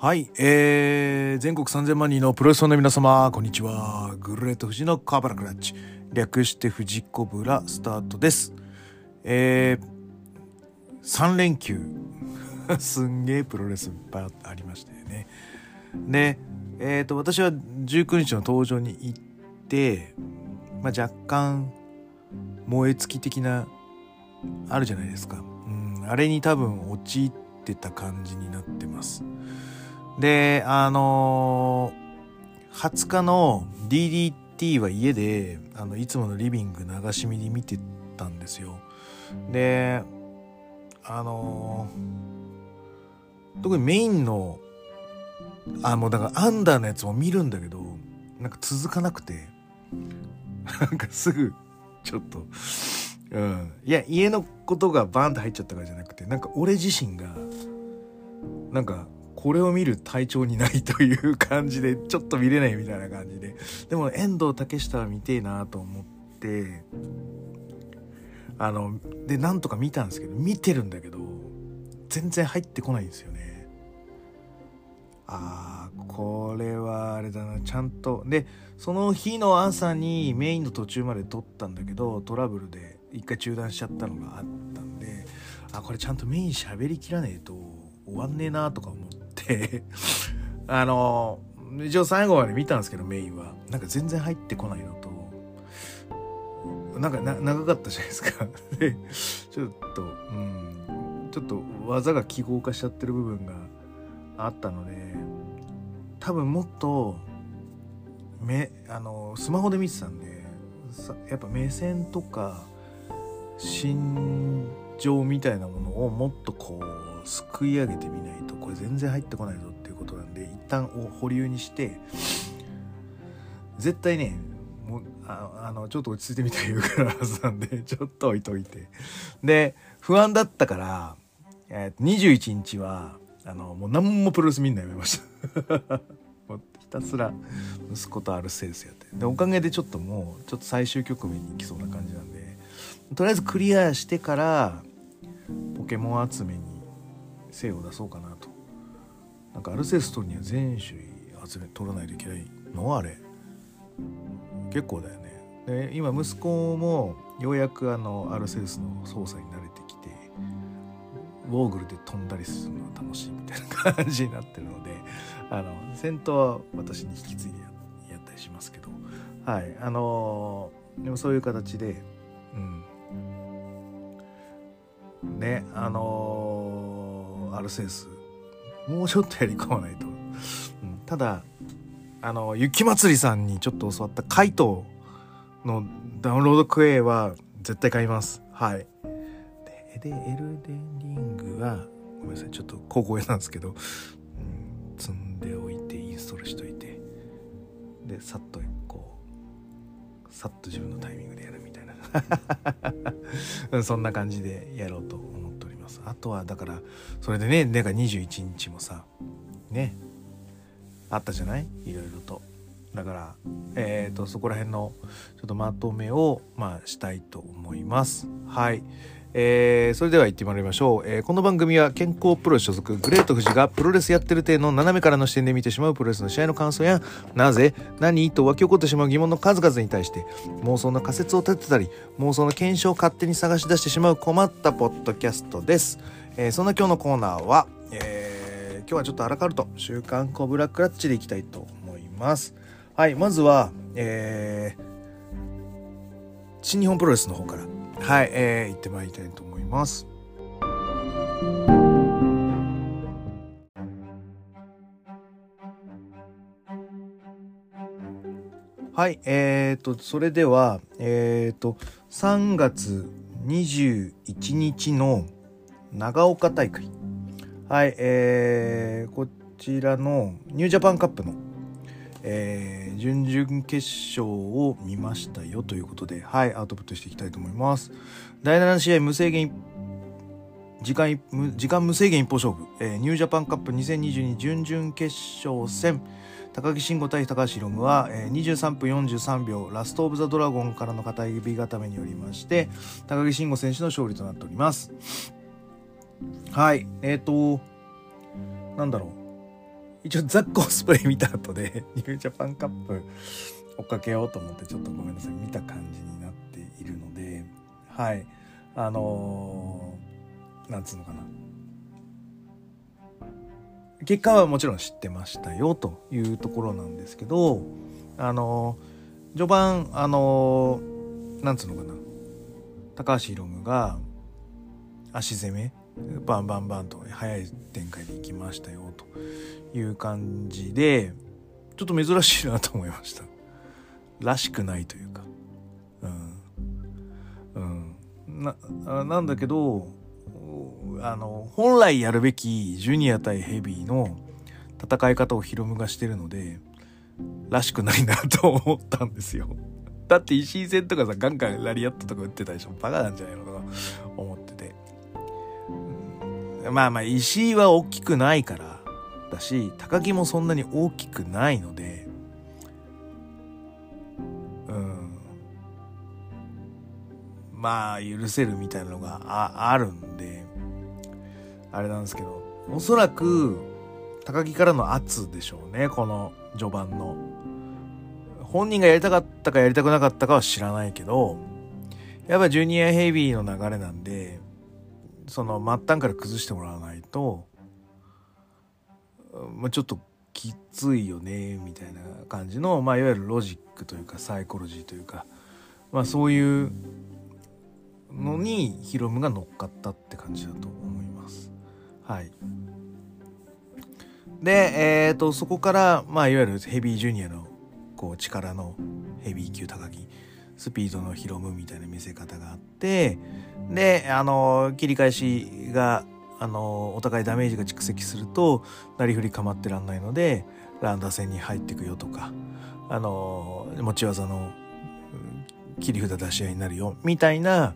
はい、えー、全国3000万人のプロレスファンの皆様、こんにちは。グルレート富士のカーバラクラッチ。略して富士コブラスタートです。えー、3連休。すんげえプロレスいっぱいありましたよね。で、えーと、私は19日の登場に行って、まあ、若干、燃え尽き的な、あるじゃないですか。うん、あれに多分陥ってた感じになってます。で、あのー、20日の DDT は家で、あの、いつものリビング流し見に見てたんですよ。で、あのー、特にメインの、あ、もうだからアンダーのやつも見るんだけど、なんか続かなくて、なんかすぐ、ちょっと、うん。いや、家のことがバーンって入っちゃったからじゃなくて、なんか俺自身が、なんか、これを見る体調にないという感じで、ちょっと見れないみたいな感じで。でも、遠藤竹下は見てえなと思って、あの、で、なんとか見たんですけど、見てるんだけど、全然入ってこないんですよね。あー、これはあれだな、ちゃんと。で、その日の朝にメインの途中まで撮ったんだけど、トラブルで一回中断しちゃったのがあったんで、あ、これちゃんとメイン喋りきらねえと終わんねえなとか思って、あの、一応最後まで見たんですけど、メインは。なんか全然入ってこないのと、なんか長かったじゃないですか。で、ちょっと、うん、ちょっと技が記号化しちゃってる部分があったので、多分もっと、め、あの、スマホで見てたんで、やっぱ目線とか、心情みたいなものをもっとこう、すくい上げてみないと、これ全然入ってこないぞっていうことなんで、一旦お保留にして、絶対ね、もうああのちょっと落ち着いてみたい言うからはずなんで ちょっと置いといて。で不安だったから、えー、21日はあのもう何もプロレス見んのやめました。ひたすら息子とアルセウスやって。でおかげでちょっともうちょっと最終局面に行きそうな感じなんでとりあえずクリアしてからポケモン集めに精を出そうかなと。なんかアルセウス取るには全種類集め取らないといけないのあれ。結構だよね。で今息子もようやくあのアルセウスの操作に慣れてきてウォーグルで飛んだりするのが楽しいみたいな感じになってるのであの戦闘は私に引き継いでややったりしますけど。はい。あのでもそういう形でうん。ねあのアルセウス。もうちょっとやり込まないと、うん、ただあの、雪まつりさんにちょっと教わったカイトのダウンロードクエは絶対買います。はい。で、エルデンリングは、ごめんなさい、ちょっと小声なんですけど、うん、積んでおいて、インストールしといて、で、さっとこう、さっと自分のタイミングでやるみたいな。そんな感じでやろうとます。あとは、だから、それでね、なんか21日もさ、ね、あったじゃない？いろいろと。だから、えー、とそこら辺のちょっとまとめを、まあ、したいと思います。はい。えー、それでは行ってまいりましょう、えーこの番組は健康プロ所属グレート富士がプロレスやってる体の斜めからの視点で見てしまうプロレスの試合の感想やなぜ何と湧き起こってしまう疑問の数々に対して妄想の仮説を立てたり妄想の検証を勝手に探し出してしまう困ったポッドキャストです、えーそんな今日のコーナーは、え今日はちょっとアラカルト週刊コブラクラッチでいきたいと思います。はいまずはえ新日本プロレスの方から。はい、えー、行ってまいりたいと思いますはい、えーと、それでは、えーと、3月21日の長岡大会。はい、えー、こちらのニュージャパンカップの、えー、準々決勝を見ましたよということで、はい、アウトプットしていきたいと思います。第7試合無制限時間時間無制限一方勝負、えーニュージャパンカップ2022準々決勝戦。高木慎吾対高橋宏夢は、えー23分43秒ラスト・オブ・ザ・ドラゴンからの片指固めによりまして高木慎吾選手の勝利となっております。はいえっ、ー、となんだろう。一応ザックオスプレイ見た後で ニュージャパンカップ追っかけようと思ってちょっとごめんなさい見た感じになっているのではい。あのー、なんつうのかな。結果はもちろん知ってましたよというところなんですけどあのー、序盤あのー、なんつうのかな。高橋宏夢が足攻めバンバンバンと速い展開でいきましたよという感じでちょっと珍しいなと思いました。らしくないというかうん。うんなんだけどあの本来やるべきジュニア対ヘビーの戦い方をヒロムがしてるのでらしくないなと思ったんですよ。だって石井戦とかさガンガンラリアットとか打ってたでしょ。バカなんじゃないのとか思っまあまあ石井は大きくないからだし高木もそんなに大きくないのでうん。まあ許せるみたいなのがああるんであれなんですけどおそらく高木からの圧でしょうねこの序盤の。本人がやりたかったかやりたくなかったかは知らないけどやっぱジュニアヘビーの流れなんでその末端から崩してもらわないと、まあ、ちょっときついよねみたいな感じの、まあ、いわゆるロジックというかサイコロジーというか、まあ、そういうのにヒロムが乗っかったって感じだと思います。はい、で、えーと、そこから、まあ、いわゆるヘビージュニアのこう力のヘビー級高木スピードのヒロムみたいな見せ方があってであの切り返しがあのお互いダメージが蓄積するとなりふり構ってらんないので乱打戦に入っていくよとかあの持ち技の切り札出し合いになるよみたいな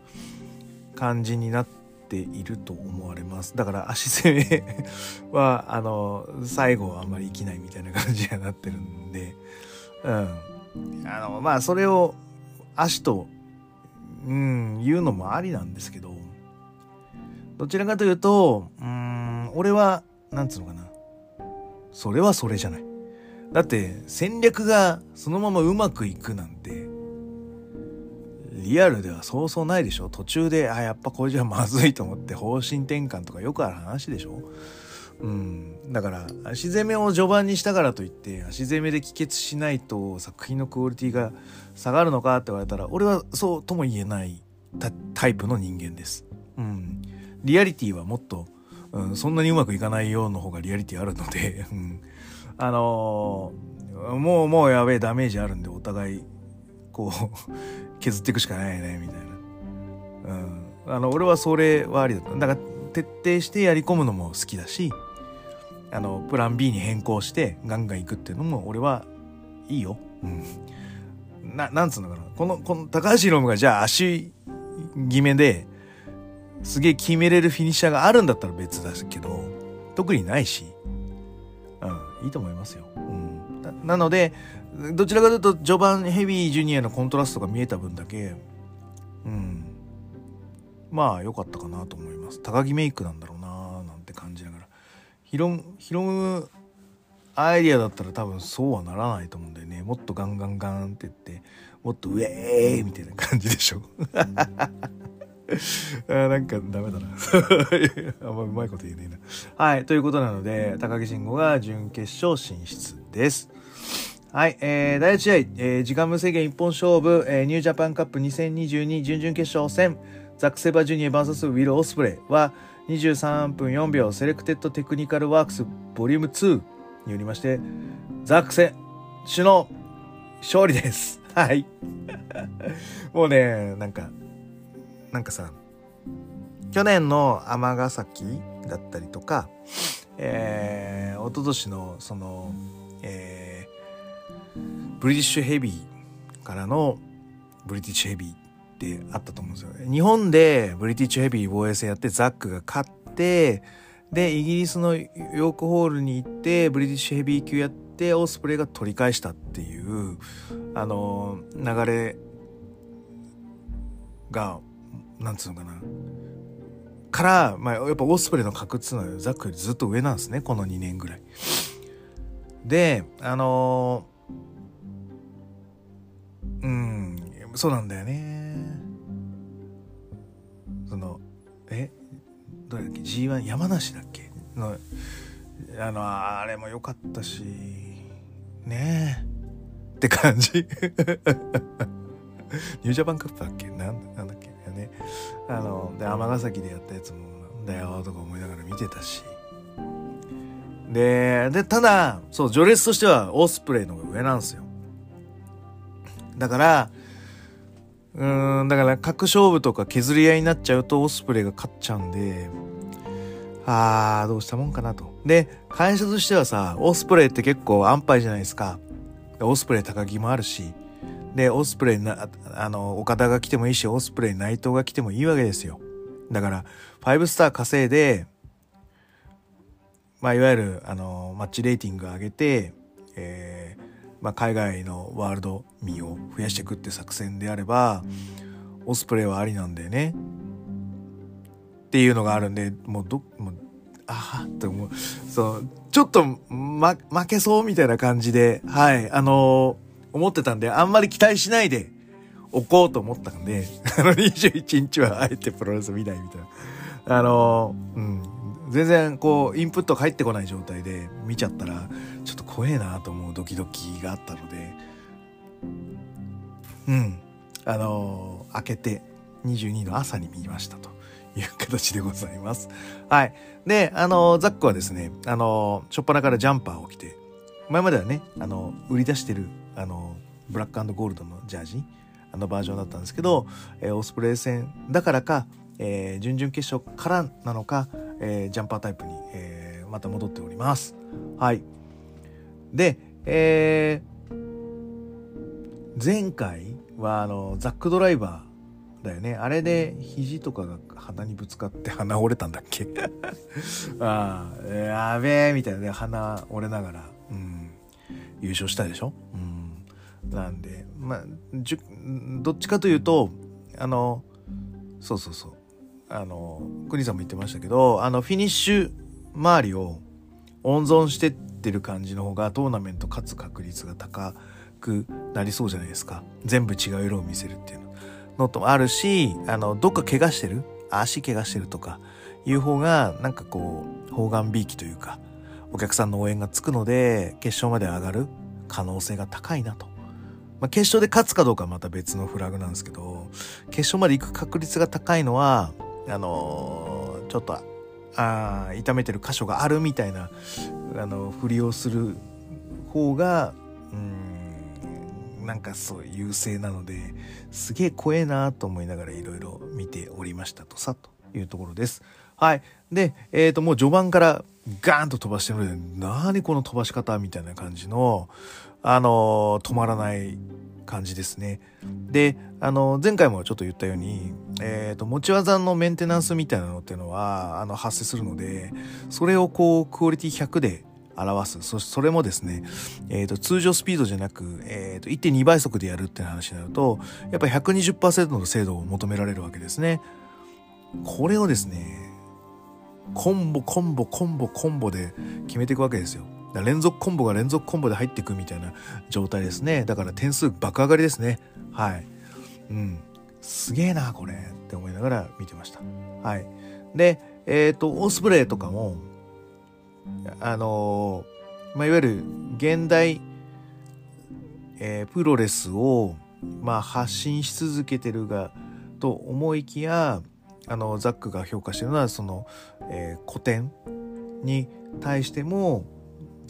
感じになっていると思われます。だから足攻めはあの最後はあんまり生きないみたいな感じにはなってるんでうん。あのまあそれを足とうん言うのもありなんですけどどちらかというとうん俺はなんつうのかな。それはそれじゃない。だって戦略がそのままうまくいくなんてリアルではそうそうないでしょ。途中であやっぱこれじゃまずいと思って方針転換とかよくある話でしょ。うん、だから足攻めを序盤にしたからといって足攻めで帰結しないと作品のクオリティが下がるのかって言われたら俺はそうとも言えないタイプの人間です。うん、リアリティはもっと、うん、そんなにうまくいかないようの方がリアリティあるので、うん、あのー、もうもうやべえダメージあるんでお互いこう 削っていくしかないねみたいな。うん、あの俺はそれはありだった。だから徹底してやり込むのも好きだしあのプラン B に変更してガンガン行くっていうのも俺はいいよ。うん。な、なんつうのかな。この、この高橋宏夢がじゃあ足決めですげえ決めれるフィニッシャーがあるんだったら別だけど、特にないし、うん、いいと思いますよ。うん。ななので、どちらかというと序盤ヘビージュニアのコントラストが見えた分だけ、うん。まあ良かったかなと思います。高木メイクなんだろうななんて感じながら。ヒロム、ヒロムアイディアだったら多分そうはならないと思うんだよね。もっとガンガンガンって言って、もっとウェーみたいな感じでしょ。あなんかダメだな。あんまうまいこと言えねえな。はい。ということなので、鷹木信悟が準決勝進出です。はい。えー、第1試合、えー、時間無制限一本勝負、えー、ニュージャパンカップ2022準々決勝戦、ザック・セイバーJr. VS ウィル・オスプレイは、23分4秒 Selected Technical Works Volume 2によりまして、ザック選手の勝利です。はい。もうね、なんか、なんかさ、去年の尼崎だったりとか、えー、一昨年のその、えー、ブリティッシュヘビーからのブリティッシュヘビーってあったと思うんですよ。日本でブリティッシュヘビー防衛戦やってザックが勝って、で、イギリスのヨークホールに行ってブリティッシュヘビー級やってオスプレイが取り返したっていう、あの、流れが、なんつうのかな。から、まあ、やっぱオスプレイの格っつうのはザックよりずっと上なんですね、この2年ぐらい。であのうんそうなんだよねそのえどれだっけ？G1 山梨だっけ？のあのあれも良かったしねえ。って感じ。ニュージャパンカップだっけ？なんなんだっけ？ね。あので尼崎でやったやつもなんだよとか思いながら見てたし。ででただそう序列としてはオスプレイの方が上なんですよ。だからうんだから核勝負とか削り合いになっちゃうとオスプレイが勝っちゃうんであーどうしたもんかなと。で会社としてはさオスプレイって結構安牌じゃないですか。オスプレイ高木もあるし。でオスプレイなあの岡田が来てもいいしオスプレイ内藤が来てもいいわけですよ。だから5スター稼いでまあいわゆるあのマッチレーティング上げて、えーまあ、海外のワールド民を増やしていくって作戦であればオスプレイはありなんだよね。っていうのがあるんでもうどもうああって思う。そうちょっと、ま、負けそうみたいな感じではいあのー、思ってたんであんまり期待しないでおこうと思ったんであの21日はあえてプロレス見ないみたいな。あの、うん。全然こうインプット入ってこない状態で見ちゃったらちょっと怖えなと思うドキドキがあったのでうんあのー、開けて22の朝に見ましたという形でございます。はい。で、あのー、ザックはですね、あのー、初っ端からジャンパーを着て、前まではね、あの売り出してる、あのブラックゴールドのジャージ、あのバージョンだったんですけど、えオスプレイ戦だからか、え準々決勝からなのか、えジャンパータイプに、えまた戻っております。はい。で、え前回はあのザックドライバーだよね。あれで肘とかが鼻にぶつかって鼻折れたんだっけ？ああやべえみたいな。ね鼻折れながら、うん、優勝したでしょ、うん、なんでまあどっちかというとあのそうそうそう。あの国さんも言ってましたけどあのフィニッシュ周りを温存してってる感じの方がトーナメント勝つ確率が高くなりそうじゃないですか全部違う色を見せるっていうのともあるしあのどっか怪我してる？足怪我してるとかいう方がなんかこう方眼びいきというかお客さんの応援がつくので決勝まで上がる可能性が高いなと。まあ、決勝で勝つかどうかはまた別のフラグなんですけど決勝まで行く確率が高いのはあの、ちょっとあ痛めてる箇所があるみたいなあのふりをする方がうんなんかそう優勢なのですげえ怖えなと思いながらいろいろ見ておりましたとさというところです。はい。で、えっ、ー、ともう序盤からガーンと飛ばしてるので何この飛ばし方みたいな感じのあの止まらない感じですね。で、あの、前回もちょっと言ったように、えっ、ー、と、持ち技のメンテナンスみたいなのっていうのは、あの、発生するので、それをこう、クオリティ100で表す。そそれもですね、えっ、ー、と、通常スピードじゃなく、えっ、ー、と、1.2倍速でやるって話になると、やっぱ120%の精度を求められるわけですね。これをですね、コンボ、コンボ、コンボ、コンボで決めていくわけですよ。連続コンボが連続コンボで入っていくみたいな状態ですね。だから点数爆上がりですね。はい。うん。すげえな、これ。って思いながら見てました。はい。で、えっ、ー、と、オスプレイとかも、あのー、まあ、いわゆる現代、えー、プロレスを、まあ、発信し続けてるが、と思いきや、あの、ザックが評価してるのは、その、え古典に対しても、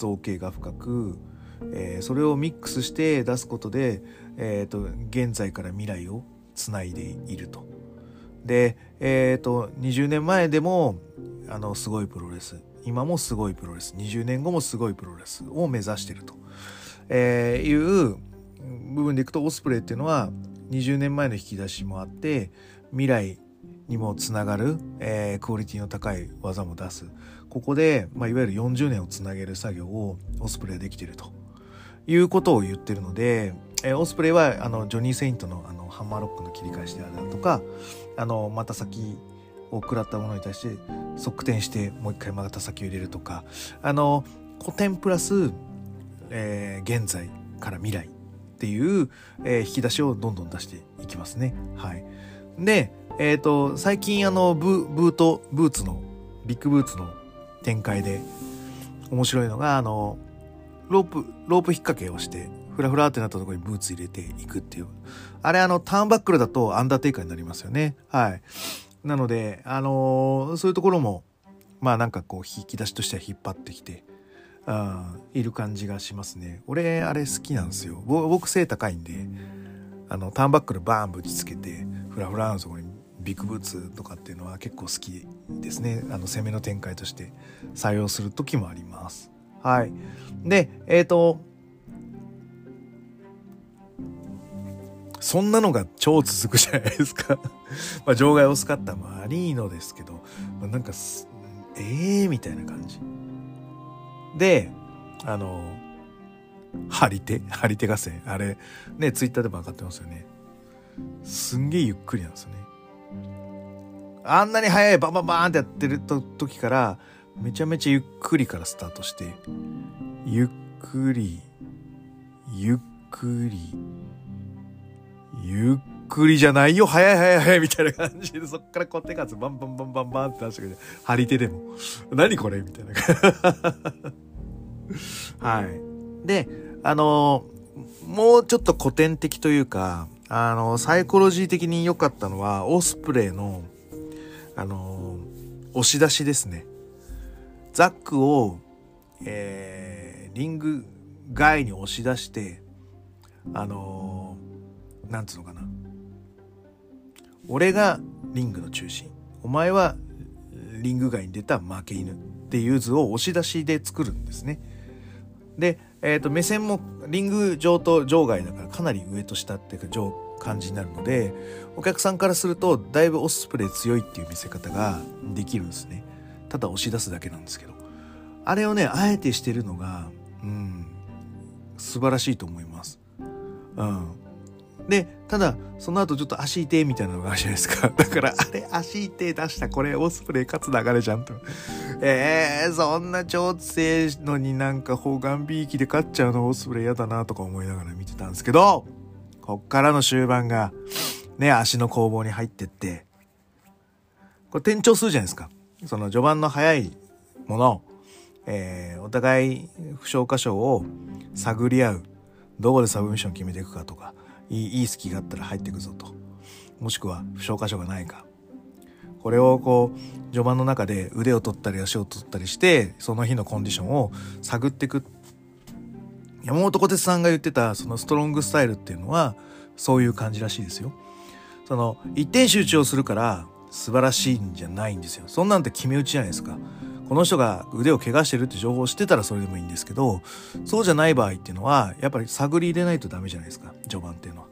造形が深く、えー、それをミックスして出すことで、えーと、現在から未来をつないでいると。で、えーと、20年前でもあのすごいプロレス。今もすごいプロレス。20年後もすごいプロレスを目指してると、えー、いう部分でいくとオスプレイっていうのは20年前の引き出しもあって未来にもつながる、えー、クオリティの高い技も出すここで、まあ、いわゆる40年をつなげる作業をオスプレイできているということを言ってるので、えー、オスプレイはあのジョニー・セイントのあのハンマーロックの切り返しであるとかあのまた先を食らったものに対して側転してもう一回また先を入れるとかあの古典プラスえー、現在から未来っていう、えー引き出しをどんどん出していきますね。はい。で、えっ、と、最近あの、ブブート、ブーツの、ビッグブーツの展開で面白いのが、あの、ロープ、ロープ引っ掛けをして、フラフラってなったところにブーツ入れていくっていう。あれあの、ターンバックルだとアンダーテイカーになりますよね。はい。なので、あのーそういうところも、まあなんかこう、引き出しとしては引っ張ってきて、あいる感じがしますね。俺、あれ好きなんですよ。僕背高いんで、あの、ターンバックルバーンぶちつけて、フラフラのところにビッグブーツとかっていうのは結構好きですね。あの、攻めの展開として採用する時もあります。はい。で、えっ、と、そんなのが超続くじゃないですか。まあ、場外薄かったもありのですけど、まあ、なんかす、ええー、みたいな感じ。で、あの、張り手？張り手合戦。あれ、ね、ツイッターでも上がってますよね。すんげえゆっくりなんですよね。あんなに速いバンバンバーンってやってる時から、めちゃめちゃゆっくりからスタートして、ゆっくり、ゆっくり、ゆっくりじゃないよ、早い早い早いみたいな感じで、そっからこう手数バンバンバンバンバンって出してくれて、張り手でも、何これ？みたいな。はい。で、あのもうちょっと古典的というか、あのサイコロジー的に良かったのは、オスプレイの、あの押し出しですね。ザックを、えー、リング外に押し出して、あのなんつうのかな。俺がリングの中心。お前はリング外に出た負け犬っていう図を押し出しで作るんですね。で、えー、と目線もリング上と場外だからかなり上と下っていうか上感じになるのでお客さんからするとだいぶオスプレイ強いっていう見せ方ができるんですね。ただ押し出すだけなんですけど。あれをねあえてしてるのがうん素晴らしいと思います。うん。でただその後ちょっと足痛いみたいなのがあるじゃないですか。だからあれ足痛い出したこれオスプレイ勝つ流れじゃんと。えー、そんな超強いのになんか砲丸ビーキで勝っちゃうのオスプレイ嫌だなとか思いながら見てたんですけどこっからの終盤がね足の攻防に入ってってこれ転調するじゃないですか。その序盤の早いもの、えーお互い負傷箇所を探り合う。どこでサブミッション決めていくかとかいいいい隙があったら入っていくぞと。もしくは負傷箇所がないか。これをこう序盤の中で腕を取ったり足を取ったりしてその日のコンディションを探っていく山本小鉄さんが言ってたそのストロングスタイルっていうのはそういう感じらしいですよ。その一点集中をするから素晴らしいんじゃないんですよ。そんなんて決め打ちじゃないですか。この人が腕を怪我してるって情報を知ってたらそれでもいいんですけどそうじゃない場合っていうのはやっぱり探り入れないとダメじゃないですか序盤っていうのは。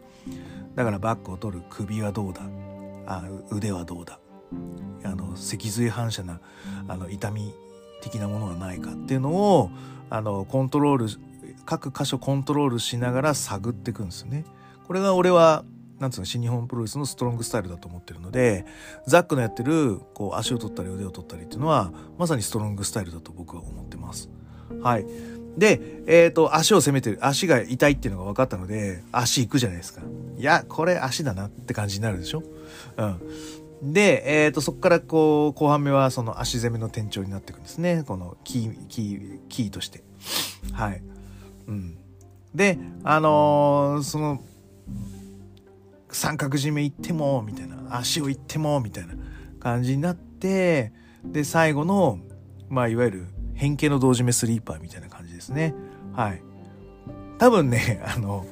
だからバックを取る首はどうだあ腕はどうだあの脊髄反射なあの痛み的なものはないかっていうのをあのコントロール各箇所コントロールしながら探っていくんですよね。これが俺はなんつうの新日本プロレスのストロングスタイルだと思ってるのでザックのやってるこう足を取ったり腕を取ったりっていうのはまさにストロングスタイルだと僕は思ってます。はい。で、えっ、と、足を攻めてる、足が痛いっていうのが分かったので、足行くじゃないですか。いや、これ足だなって感じになるでしょ？うん。で、えっ、と、そこからこう、後半目はその足攻めの転調になっていくんですね。このキー、キー、キーとして。はい。うん。で、あのーその、三角締め行っても、みたいな、足を行っても、みたいな感じになって、で、最後の、まあ、いわゆる変形の同締めスリーパーみたいな感じですね。はい。多分ね、あの、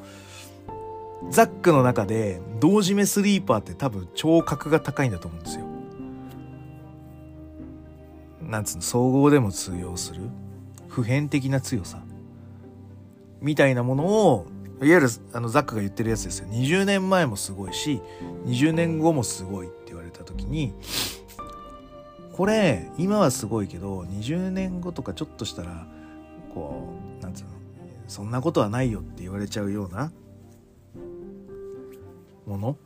ザックの中で同締めスリーパーって多分超格が高いんだと思うんですよ。なんつうの、総合でも通用する普遍的な強さみたいなものをいわゆるあのザックが言ってるやつですよ20年前もすごいし20年後もすごいって言われた時にこれ今はすごいけど20年後とかちょっとしたらこうなんつうのそんなことはないよって言われちゃうようなもの？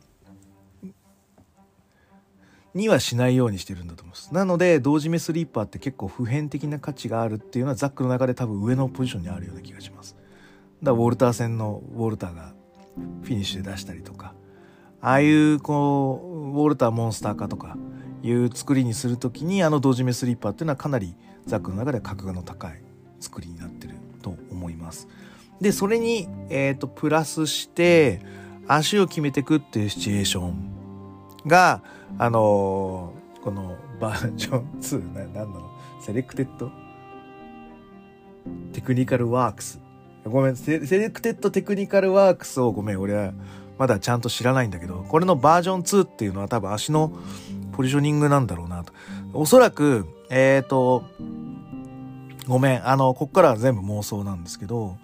にはしないようにしてるんだと思います。なので同時めスリーパーって結構普遍的な価値があるっていうのはザックの中で多分上のポジションにあるような気がします。だウォルター戦のウォルターがフィニッシュで出したりとかああいうこうウォルターモンスター化とかいう作りにする時にあの同時目スリッパーっていうのはかなりザックの中で格がの高い作りになってると思います。でそれに、えーと、プラスして足を決めていくっていうシチュエーションがあのー、このバージョン2ななんだろう Selected？ Technical Works。ごめん Selected Technical Works をごめん俺はまだちゃんと知らないんだけどこれのバージョン2っていうのは多分足のポジショニングなんだろうなと。おそらくえっ、ー、とごめんあのこっからは全部妄想なんですけど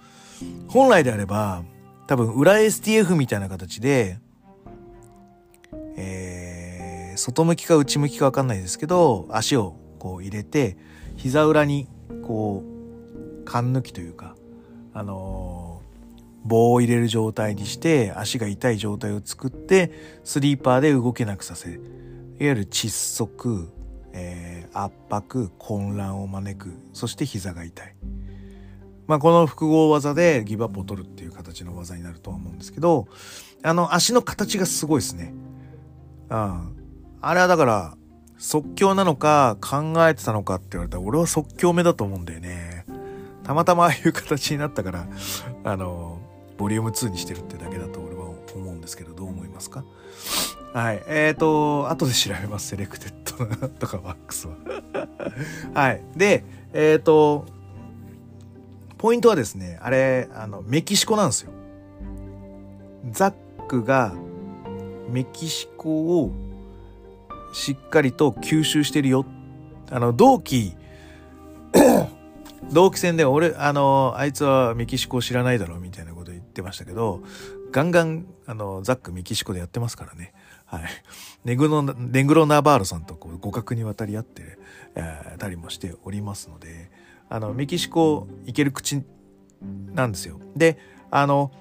本来であれば多分裏 STF みたいな形でえー、外向きか内向きか分かんないですけど足をこう入れて膝裏にこう勘抜きというかあの、棒を入れる状態にして足が痛い状態を作ってスリーパーで動けなくさせいわゆる窒息、えー、圧迫混乱を招くそして膝が痛い。まあ、この複合技でギブアップを取るっていう形の技になるとは思うんですけどあの足の形がすごいですね。うん。あれはだから、即興なのか考えてたのかって言われたら俺は即興目だと思うんだよね。たまたまああいう形になったから、あの、ボリューム2にしてるってだけだと俺は思うんですけど、どう思いますか？はい。えっ、ー、と、後で調べます。 Selected とか Works は。はい。で、えっ、ー、と、ポイントはですね、あれ、あの、メキシコなんですよ。ザックがメキシコをしっかりと吸収してるよ。あの、同期同期戦で俺、あの、あいつはメキシコ知らないだろうみたいなこと言ってましたけど、ガンガン、あの、ザックメキシコでやってますからね。はい。ネグロ、ネグロナバーロさんとこう互角に渡り合って、えー、たりもしておりますので、あの、メキシコ行ける口なんですよ。で、あの、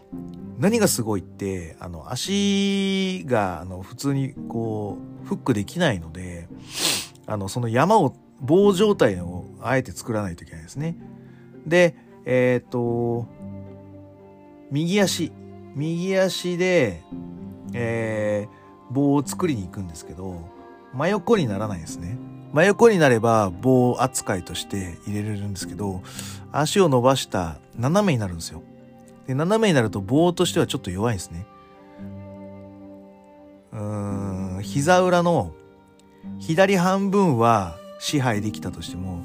何がすごいって、あの、足が、あの、普通にこう、フックできないので、あの、その山を、棒状態をあえて作らないといけないですね。で、えっ、と、右足、右足で、えー、棒を作りに行くんですけど、真横にならないですね。真横になれば棒扱いとして入れれるんですけど、足を伸ばした斜めになるんですよ。で、斜めになると棒としてはちょっと弱いんですね。うーん、膝裏の左半分は支配できたとしても、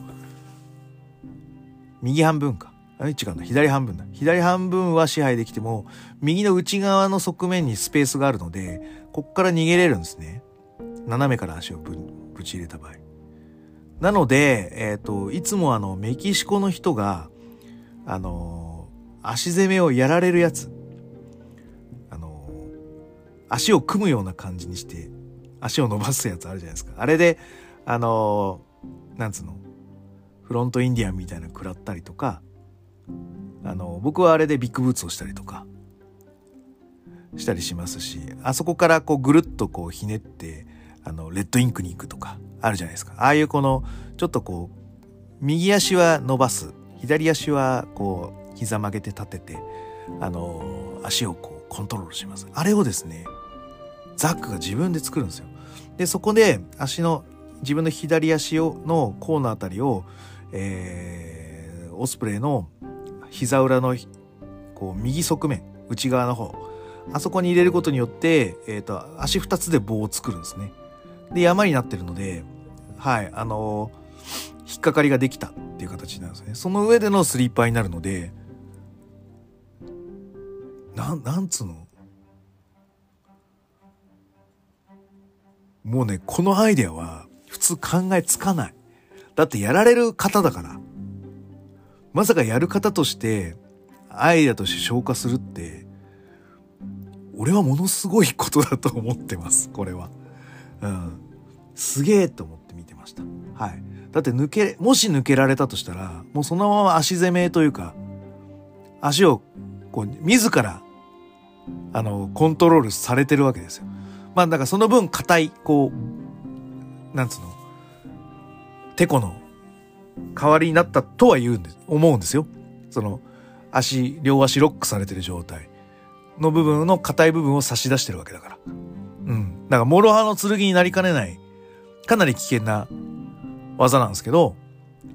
右半分か。違うな。左半分だ。左半分は支配できても、右の内側の側面にスペースがあるので、こっから逃げれるんですね。斜めから足をぶぶち入れた場合。なので、えっ、ー、と、いつもあの、メキシコの人が、あの足攻めをやられるやつ。あの、足を組むような感じにして、足を伸ばすやつあるじゃないですか。あれで、あの、なんつうの、フロントインディアンみたいなの食らったりとか、あの、僕はあれでビッグブーツをしたりとか、したりしますし、あそこからこうぐるっとこうひねって、あの、レッドインクに行くとか、あるじゃないですか。ああいうこの、ちょっとこう、右足は伸ばす、左足はこう、膝曲げて立てて、あの足をこうコントロールします。あれをですね、ザックが自分で作るんですよ。で、そこで足の、自分の左足をの甲のあたりを、えー、オスプレイの膝裏のこう右側面、内側の方、あそこに入れることによって、え、ー、と、足二つで棒を作るんですね。で、山になってるので、はい、あのー、引っかかりができたっていう形なんですね。その上でのスリーパーになるので、な、なんつうの？もうね、このアイデアは普通考えつかない。だってやられる方だから。まさかやる方としてアイデアとして消化するって、俺はものすごいことだと思ってます、これは。うん。すげえと思って見てました。はい。だって抜け、もし抜けられたとしたら、もうそのまま足攻めというか、足をこう、自ら、あの、コントロールされてるわけですよ。まあ、だからその分硬い、こう、なんつうの、てこの代わりになったとは言うんです、思うんですよ。その、足、両足ロックされてる状態の部分の硬い部分を差し出してるわけだから。うん。だから、諸刃の剣になりかねない、かなり危険な技なんですけど、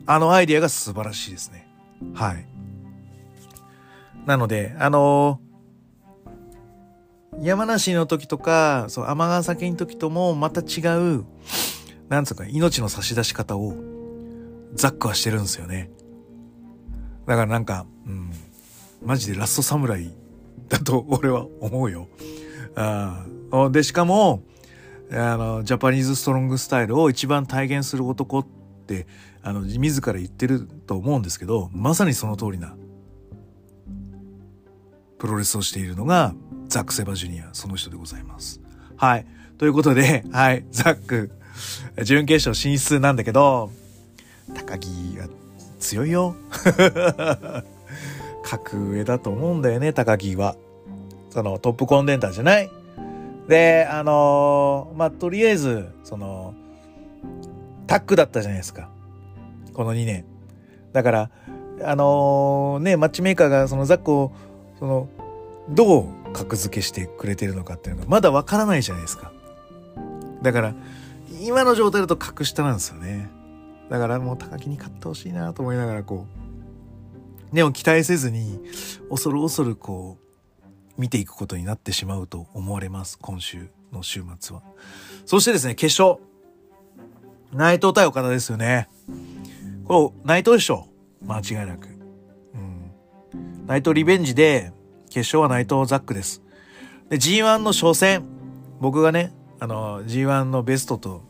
あのアイディアが素晴らしいですね。はい。なので、あのー、山梨の時とか、そう、天川崎の時ともまた違う、なんつうか、命の差し出し方を、ザックはしてるんですよね。だからなんか、うん、マジでラストサムライだと 俺は思うよ。あで、しかも、あの、ジャパニーズストロングスタイルを一番体現する男って、あの、自ら言ってると思うんですけど、まさにその通りな、プロレスをしているのが、ザック・セバジュニア、その人でございます。はい。ということで、はい、ザック、準決勝進出なんだけど、高木が強いよ。格上だと思うんだよね、高木は。そのトップコンテンターじゃないで、あのー、まあ、とりあえず、その、タックだったじゃないですか。この2年。だから、あのー、ね、マッチメーカーがそのザックを、その、どう格付けしてくれてるのかっていうのがまだわからないじゃないですか。だから、今の状態だと格下なんですよね。だからもう高木に勝ってほしいなと思いながらこう、でも期待せずに、恐る恐るこう、見ていくことになってしまうと思われます。今週の週末は。そしてですね、決勝。内藤対岡田ですよね。これ、内藤でしょ間違いなく。うん。内藤リベンジで、決勝は内藤ザックです。で、G1 の初戦。僕がね、あの、G1 のベストと、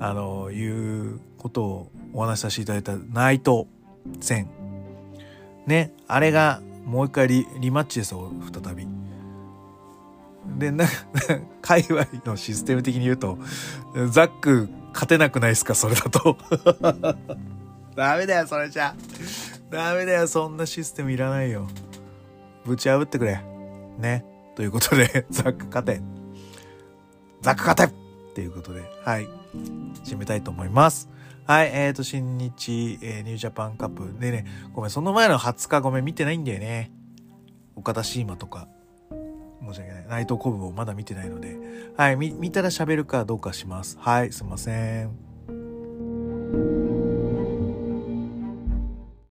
あの、いうことをお話しさせていただいた内藤戦。ね、あれがもう一回リリマッチですよ、再び。で、な、界隈のシステム的に言うと、ザック勝てなくないですか、それだと。ダメだよ、それじゃ。ダメだよ、そんなシステムいらないよ。ぶち破ってくれ。ね。ということで、ザック勝て。ザック勝てっていうことで、はい。締めたいと思います。はい、えーと、新日、えー、ニュージャパンカップ。でね、ごめん、その前の20日ごめん、見てないんだよね。岡田シーマとか、申し訳ない。内藤コブをまだ見てないので、はい、見たら喋るかどうかします。はい、すいません。